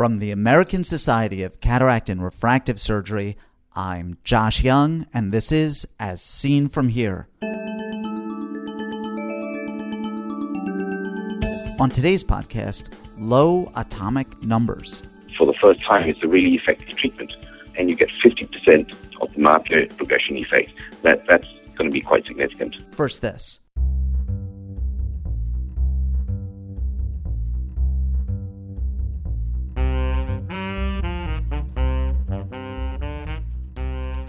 From the American Society of Cataract and Refractive Surgery, I'm Josh Young, and this is As Seen From Here. On today's podcast, low atomic numbers. For the first time, it's a really effective treatment, and you get 50% of the macular progression effect. That, that's going to be quite significant. First, this.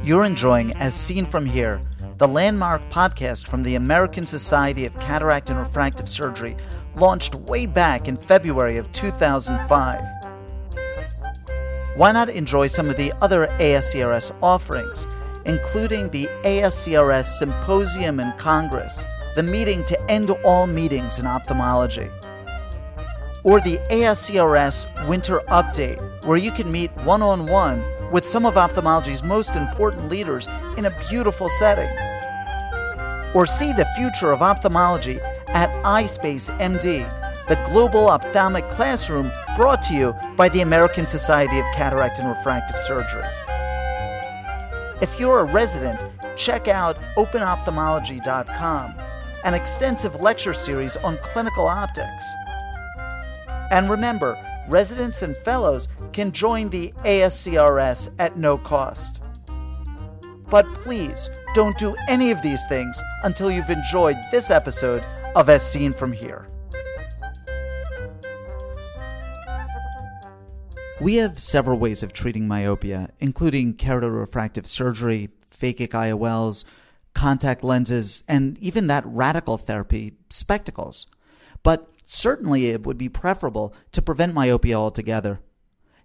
You're enjoying As Seen From Here, the landmark podcast from the American Society of Cataract and Refractive Surgery, launched way back in February of 2005. Why not enjoy some of the other ASCRS offerings, including the ASCRS Symposium and Congress, the meeting to end all meetings in ophthalmology? or the ASCRS Winter Update, where you can meet one on one with some of ophthalmology's most important leaders in a beautiful setting. Or see the future of ophthalmology at iSpace MD, the global ophthalmic classroom brought to you by the American Society of Cataract and Refractive Surgery. If you're a resident, check out openophthalmology.com, an extensive lecture series on clinical optics. And remember, residents and fellows can join the ASCRS at no cost. But please don't do any of these things until you've enjoyed this episode of As Seen From Here. We have several ways of treating myopia, including keratorefractive surgery, phakic IOLs, contact lenses, and even that radical therapy, spectacles. But certainly it would be preferable to prevent myopia altogether.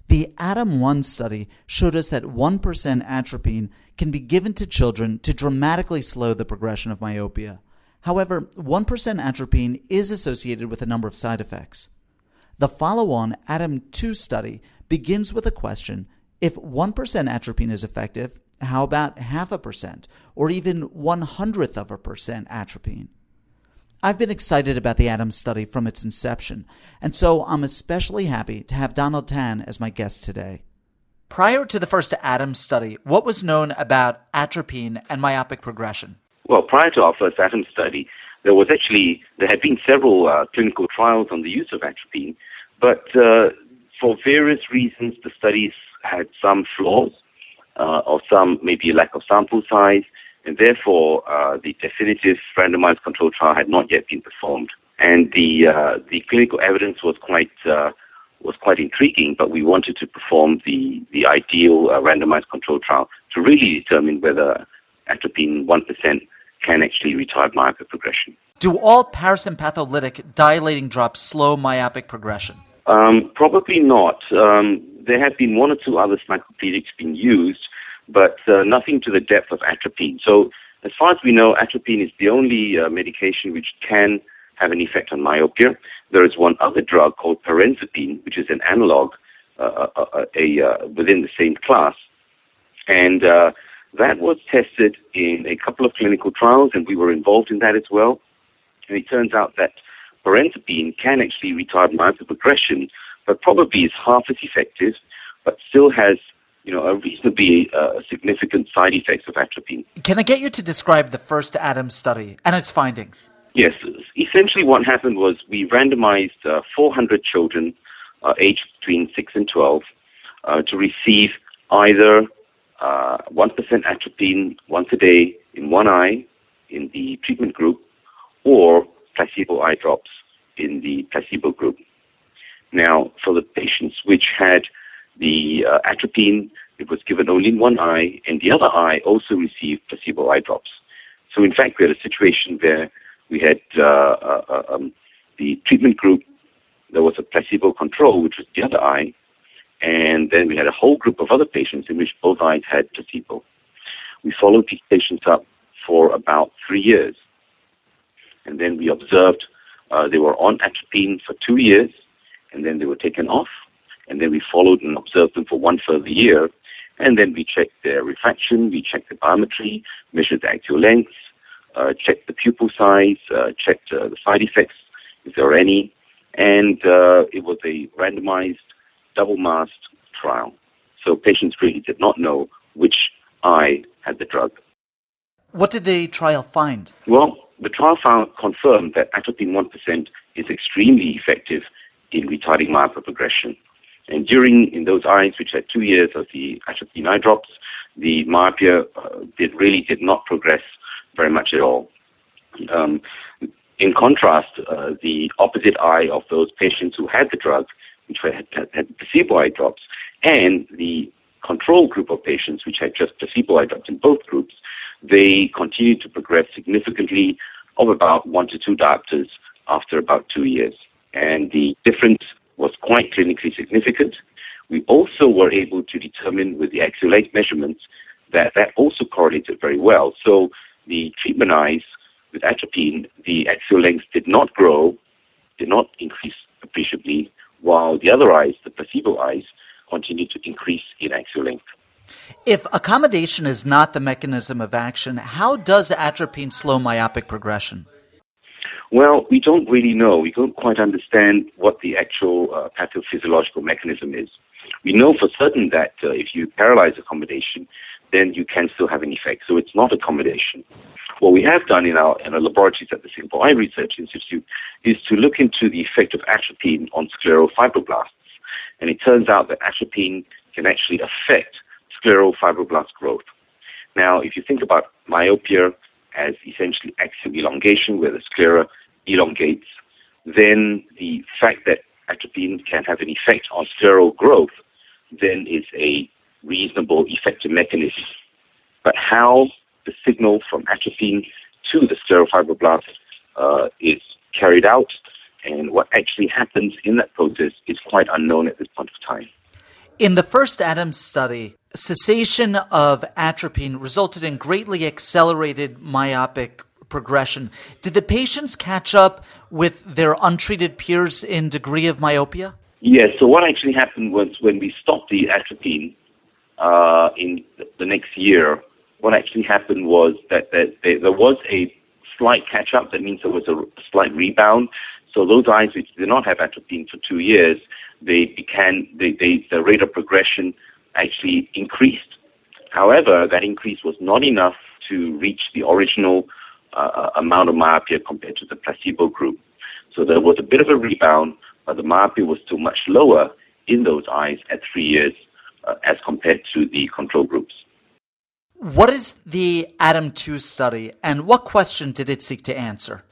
The ATOM 1 study showed us that 1% atropine can be given to children to dramatically slow the progression of myopia. However, 1% atropine is associated with a number of side effects. The follow on ATOM 2 study begins with a question if 1% atropine is effective, how about half a percent or even one hundredth of a percent atropine? I've been excited about the ATOM study from its inception, and so I'm especially happy to have Donald Tan as my guest today. Prior to the first ATOM study, what was known about atropine and myopic progression? Well, prior to our first ATOM study, there was actually there had been several uh, clinical trials on the use of atropine, but uh, for various reasons, the studies had some flaws, uh, or some maybe a lack of sample size, and therefore uh, the definitive randomized control trial had not yet been performed. And the uh, the clinical evidence was quite uh, was quite intriguing, but we wanted to perform the the ideal uh, randomized control trial to really determine whether atropine one percent can actually retard myopic progression. Do all parasympatholytic dilating drops slow myopic progression? Um, probably not. Um, there have been one or two other cycloplegics being used, but uh, nothing to the depth of atropine. So, as far as we know, atropine is the only uh, medication which can have an effect on myopia. There is one other drug called pirenzepine, which is an analog uh, uh, uh a, uh, within the same class, and that was tested in a couple of clinical trials, and we were involved in that as well. And it turns out that pirenzepine can actually retard myopia progression, but probably is half as effective, but still has you know, a reasonably uh, significant side effects of atropine. Can I get you to describe the first ATOM study and its findings? Yes. Essentially, what happened was we randomized uh, 400 children uh, aged between 6 and 12 uh, to receive either 1% uh, atropine once a day in one eye in the treatment group or placebo eye drops in the placebo group. Now, for the patients which had the uh, atropine, it was given only in one eye, and the other eye also received placebo eye drops. So, in fact, we had a situation where we had uh, uh, uh, um, the treatment group, there was a placebo control, which was the other eye, and then we had a whole group of other patients in which both eyes had placebo. We followed these patients up for about three years, and then we observed uh, they were on atropine for two years, and then they were taken off, and then we followed and observed them for one further year. And then we checked their refraction, we checked the biometry, measured the axial length, uh, checked the pupil size, uh, checked uh, the side effects, if there are any. And uh, it was a randomized double-masked trial. So patients really did not know which eye had the drug. What did the trial find? Well, the trial found confirmed that atropine 1% is extremely effective in retarding myopia progression. And during in those eyes which had two years of the atropine eye drops, the myopia uh, did really did not progress very much at all. Um, in contrast, uh, the opposite eye of those patients who had the drug, which had, had, placebo eye drops, and the control group of patients, which had just placebo eye drops in both groups, they continued to progress significantly of about one to two diopters after about two years. And the difference was quite clinically significant. We also were able to determine with the axial length measurements that that also correlated very well. So the treatment eyes with atropine, the axial length did not grow, did not increase appreciably, while the other eyes, the placebo eyes, continued to increase in axial length. If accommodation is not the mechanism of action, how does atropine slow myopic progression? Well, we don't really know. We don't quite understand what the actual uh, pathophysiological mechanism is. We know for certain that uh, if you paralyze accommodation, then you can still have an effect. So it's not accommodation. What we have done in our, in our laboratories at the Singapore Eye Research Institute is to look into the effect of atropine on scleral fibroblasts. And it turns out that atropine can actually affect scleral fibroblast growth. Now, if you think about myopia as essentially axial elongation, where the sclera elongates, then the fact that atropine can have an effect on scleral growth then is a reasonable effective mechanism. But how the signal from atropine to the scleral fibroblast uh, is carried out and what actually happens in that process is quite unknown at this point of time. In the first ADAMS study, cessation of atropine resulted in greatly accelerated myopic progression. Did the patients catch up with their untreated peers in degree of myopia? Yes. So what actually happened was when we stopped the atropine uh, in the next year, what actually happened was that, that there was a slight catch up. That means there was a slight rebound. So those eyes which did not have atropine for two years, they began they, they, the rate of progression actually increased. However, that increase was not enough to reach the original uh, amount of myopia compared to the placebo group. So there was a bit of a rebound, but the myopia was still much lower in those eyes at three years uh, as compared to the control groups. What is the ATOM 2 study and what question did it seek to answer?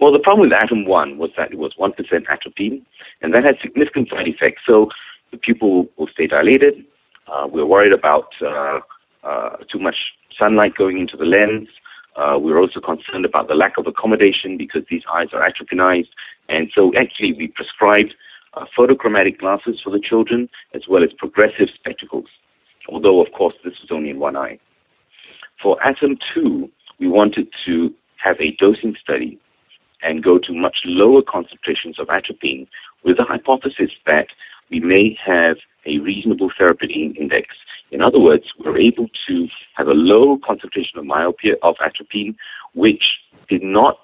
Well, the problem with ATOM 1 was that it was 1% atropine, and that had significant side effects. So the pupil will stay dilated, uh, we're worried about uh, uh, too much sunlight going into the lens. Uh, we're also concerned about the lack of accommodation because these eyes are atropinized. And so actually we prescribed uh, photochromatic glasses for the children as well as progressive spectacles, although of course this was only in one eye. For ATOM 2, we wanted to have a dosing study and go to much lower concentrations of atropine with the hypothesis that we may have a reasonable therapeutic index. In other words, we're able to have a low concentration of myopia of atropine, which did not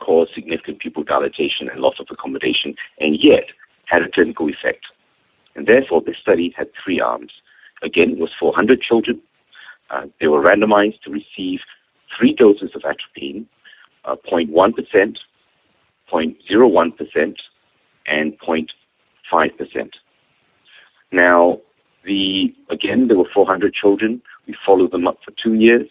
cause significant pupil dilatation and loss of accommodation, and yet had a clinical effect. And therefore, this study had three arms. Again, it was 400 children. Uh, they were randomized to receive three doses of atropine, uh, 0.1%, 0.01%, and 0.5%. Now, the again, there were 400 children. We followed them up for two years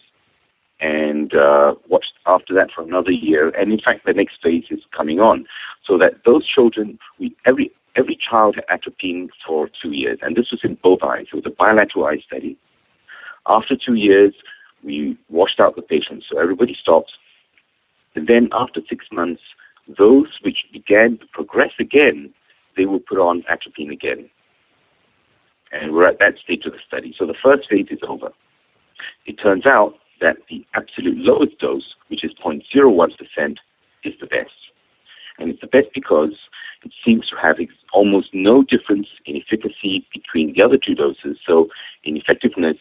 and uh, watched after that for another year. And in fact, the next phase is coming on, so that those children, we every every child had atropine for two years, and this was in both eyes. It was a bilateral eye study. After two years, we washed out the patients, so everybody stopped. And then after six months, those which began to progress again, they were put on atropine again and we're at that stage of the study. So the first phase is over. It turns out that the absolute lowest dose, which is 0.01%, is the best. And it's the best because it seems to have ex- almost no difference in efficacy between the other two doses. So in effectiveness,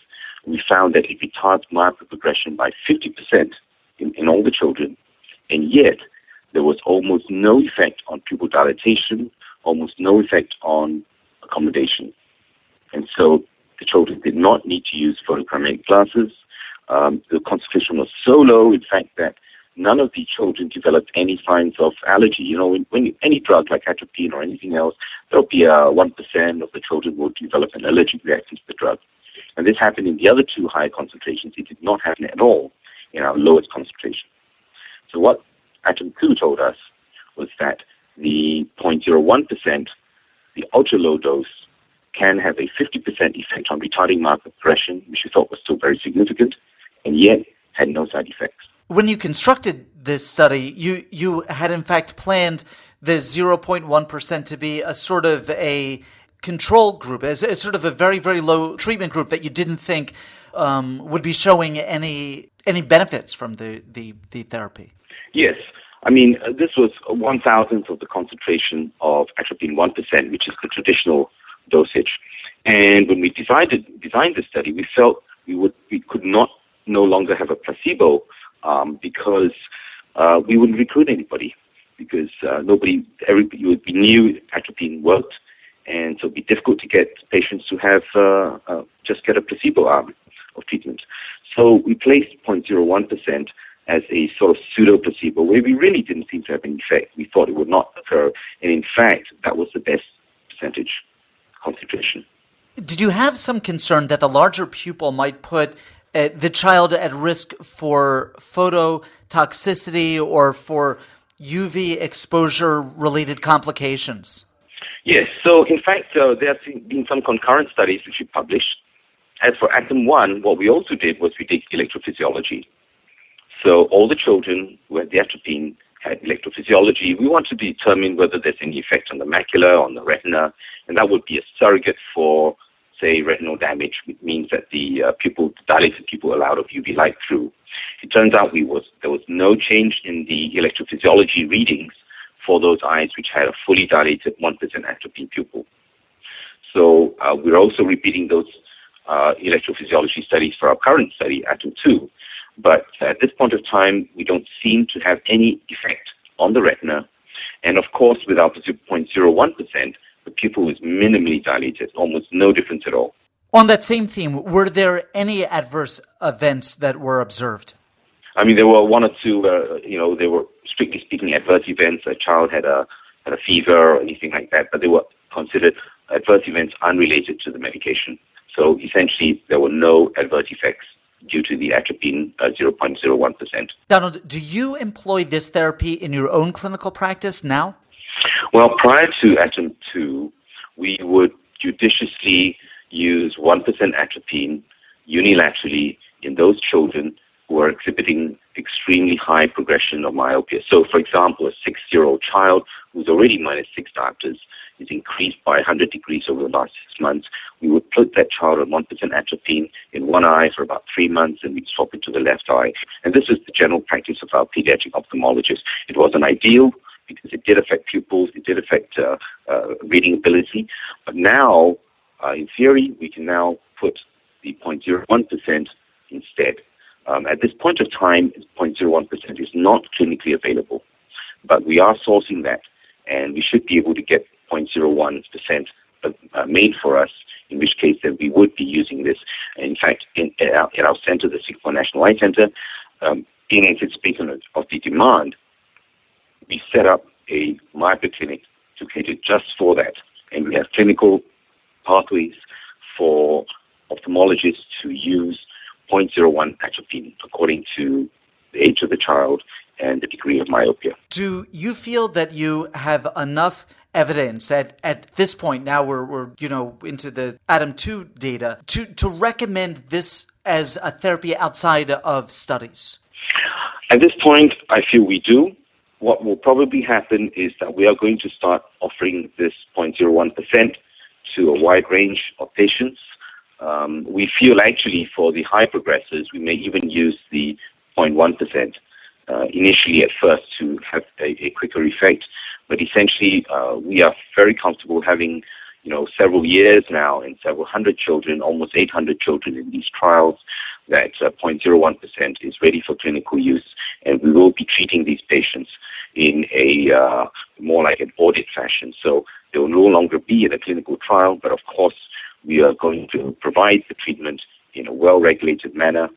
we found that it retards myopia progression by 50% in, in all the children. And yet, there was almost no effect on pupil dilatation, almost no effect on accommodation. And so the children did not need to use photochromatic glasses. Um, the concentration was so low, in fact, that none of the children developed any signs of allergy. You know, when, when any drug like atropine or anything else, there'll be a 1% of the children will develop an allergic reaction to the drug. And this happened in the other two high concentrations. It did not happen at all in our lowest concentration. So what Atom 2 told us was that the 0.01%, the ultra low dose, can have a 50% effect on retarding marker progression, which we thought was still very significant, and yet had no side effects. When you constructed this study, you, you had in fact planned the 0.1% to be a sort of a control group, as, as sort of a very, very low treatment group that you didn't think um, would be showing any any benefits from the, the, the therapy. Yes. I mean, uh, this was one thousandth of the concentration of atropine 1%, which is the traditional dosage. And when we decided, designed the study, we felt we, would, we could not no longer have a placebo um, because uh, we wouldn't recruit anybody because uh, nobody, everybody, we knew atropine worked, and so it'd be difficult to get patients to have uh, uh, just get a placebo arm of treatment. So we placed 0.01% as a sort of pseudo placebo where we really didn't seem to have any effect. We thought it would not occur, and in fact, that was the best percentage concentration. Did you have some concern that the larger pupil might put uh, the child at risk for phototoxicity or for UV exposure related complications? Yes. So, in fact, uh, there have been some concurrent studies which we published. As for Atom 1, what we also did was we did electrophysiology. So, all the children who had the atropine had electrophysiology. We want to determine whether there's any effect on the macula, on the retina, and that would be a surrogate for say, retinal damage, which means that the uh, pupil, the dilated pupil allowed of UV light through. It turns out we was, there was no change in the electrophysiology readings for those eyes which had a fully dilated 1% atropine pupil. So uh, we're also repeating those uh, electrophysiology studies for our current study, ATOM 2. But at this point of time, we don't seem to have any effect on the retina. And of course, with our 0.01%, the pupil is minimally dilated, almost no difference at all. On that same theme, were there any adverse events that were observed? I mean, there were one or two, uh, you know, they were strictly speaking adverse events. A child had a, had a fever or anything like that, but they were considered adverse events unrelated to the medication. So essentially, there were no adverse effects due to the atropine uh, 0.01%. Donald, do you employ this therapy in your own clinical practice now? Well, prior to Atom 2, we would judiciously use 1% atropine unilaterally in those children who are exhibiting extremely high progression of myopia. So, for example, a six year old child who's already minus six diopters is increased by 100 degrees over the last six months. We would put that child on 1% atropine in one eye for about three months and we'd swap it to the left eye. And this is the general practice of our pediatric ophthalmologists. It was an ideal because it did affect pupils, it did affect uh, uh, reading ability. But now, uh, in theory, we can now put the 0.01% instead. Um, at this point of time, 0.01% is not clinically available, but we are sourcing that, and we should be able to get 0.01% uh, made for us, in which case then we would be using this. In fact, in, our, our center, the Singapore National Eye Center, um, in anticipation of, of the demand, we set up a myopia clinic to cater just for that. And we have clinical pathways for ophthalmologists to use 0.01 atropine according to the age of the child and the degree of myopia. Do you feel that you have enough evidence at, at this point now we're, we're you know into the atom 2 data to, to recommend this as a therapy outside of studies at this point i feel we do what will probably happen is that we are going to start offering this 0.01% to a wide range of patients. Um, we feel actually for the high progressors, we may even use the 0.1% uh, initially at first to have a, a quicker effect. But essentially, uh, we are very comfortable having you know, several years now and several hundred children, almost 800 children in these trials, that uh, 0.01% is ready for clinical use, and we will be treating these patients in a uh, more like an audit fashion. So they will no longer be in a clinical trial, but of course we are going to provide the treatment in a well-regulated manner,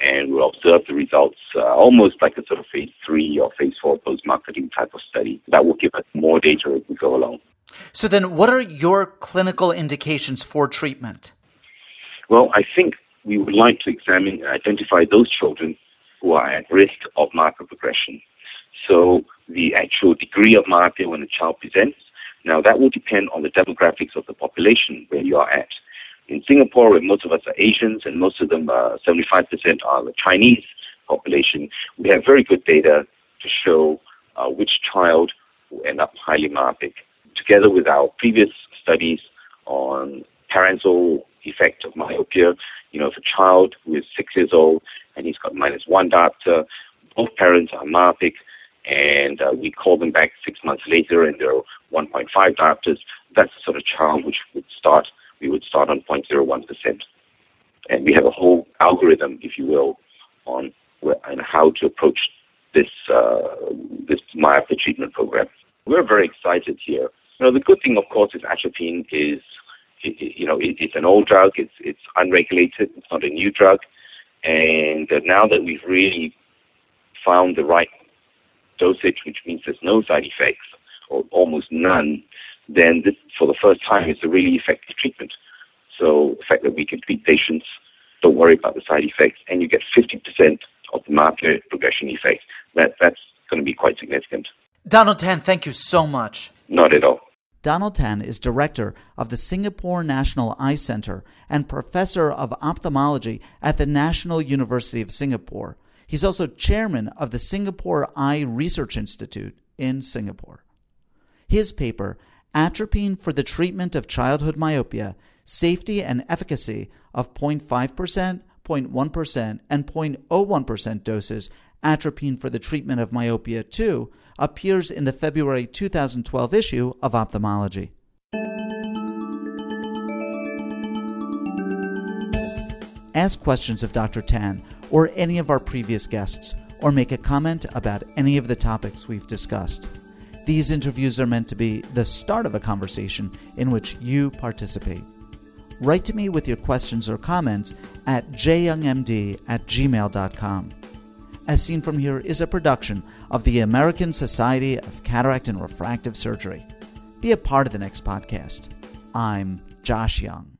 and we'll observe the results uh, almost like a sort of phase three or phase four post-marketing type of study. That will give us more data as we go along. So then, what are your clinical indications for treatment? Well, I think we would like to examine and identify those children who are at risk of myopia progression. So the actual degree of myopia when a child presents, now that will depend on the demographics of the population where you are at. In Singapore, where most of us are Asians and most of them, are 75% are the Chinese population, we have very good data to show uh, which child will end up highly myopic. Together with our previous studies on parental effect of myopia, you know, if a child who is six years old and he's got minus one diopter, both parents are myopic, and uh, we call them back six months later and they're 1.5 diopters, that's the sort of child which would start, we would start on 0.01%. And we have a whole algorithm, if you will, on and how to approach this uh, this myopia treatment program. We're very excited here. You know, the good thing, of course, is atropine is, you know, it's an old drug. It's it's unregulated. It's not a new drug. And now that we've really found the right dosage, which means there's no side effects or almost none, then this, for the first time, is a really effective treatment. So the fact that we can treat patients, don't worry about the side effects, and you get 50% of the market progression effect, that, that's going to be quite significant. Donald Tan, thank you so much. Not at all. Donald Tan is director of the Singapore National Eye Center and professor of ophthalmology at the National University of Singapore. He's also chairman of the Singapore Eye Research Institute in Singapore. His paper, Atropine for the Treatment of Childhood Myopia Safety and Efficacy of 0.5%, 0.1%, and 0.01% doses, Atropine for the Treatment of Myopia 2, appears in the February 2012 issue of Ophthalmology. Ask questions of Dr. Tan or any of our previous guests, or make a comment about any of the topics we've discussed. These interviews are meant to be the start of a conversation in which you participate. Write to me with your questions or comments at jyoungmd at gmail.com. As Seen From Here is a production of the American Society of Cataract and Refractive Surgery. Be a part of the next podcast. I'm Josh Young.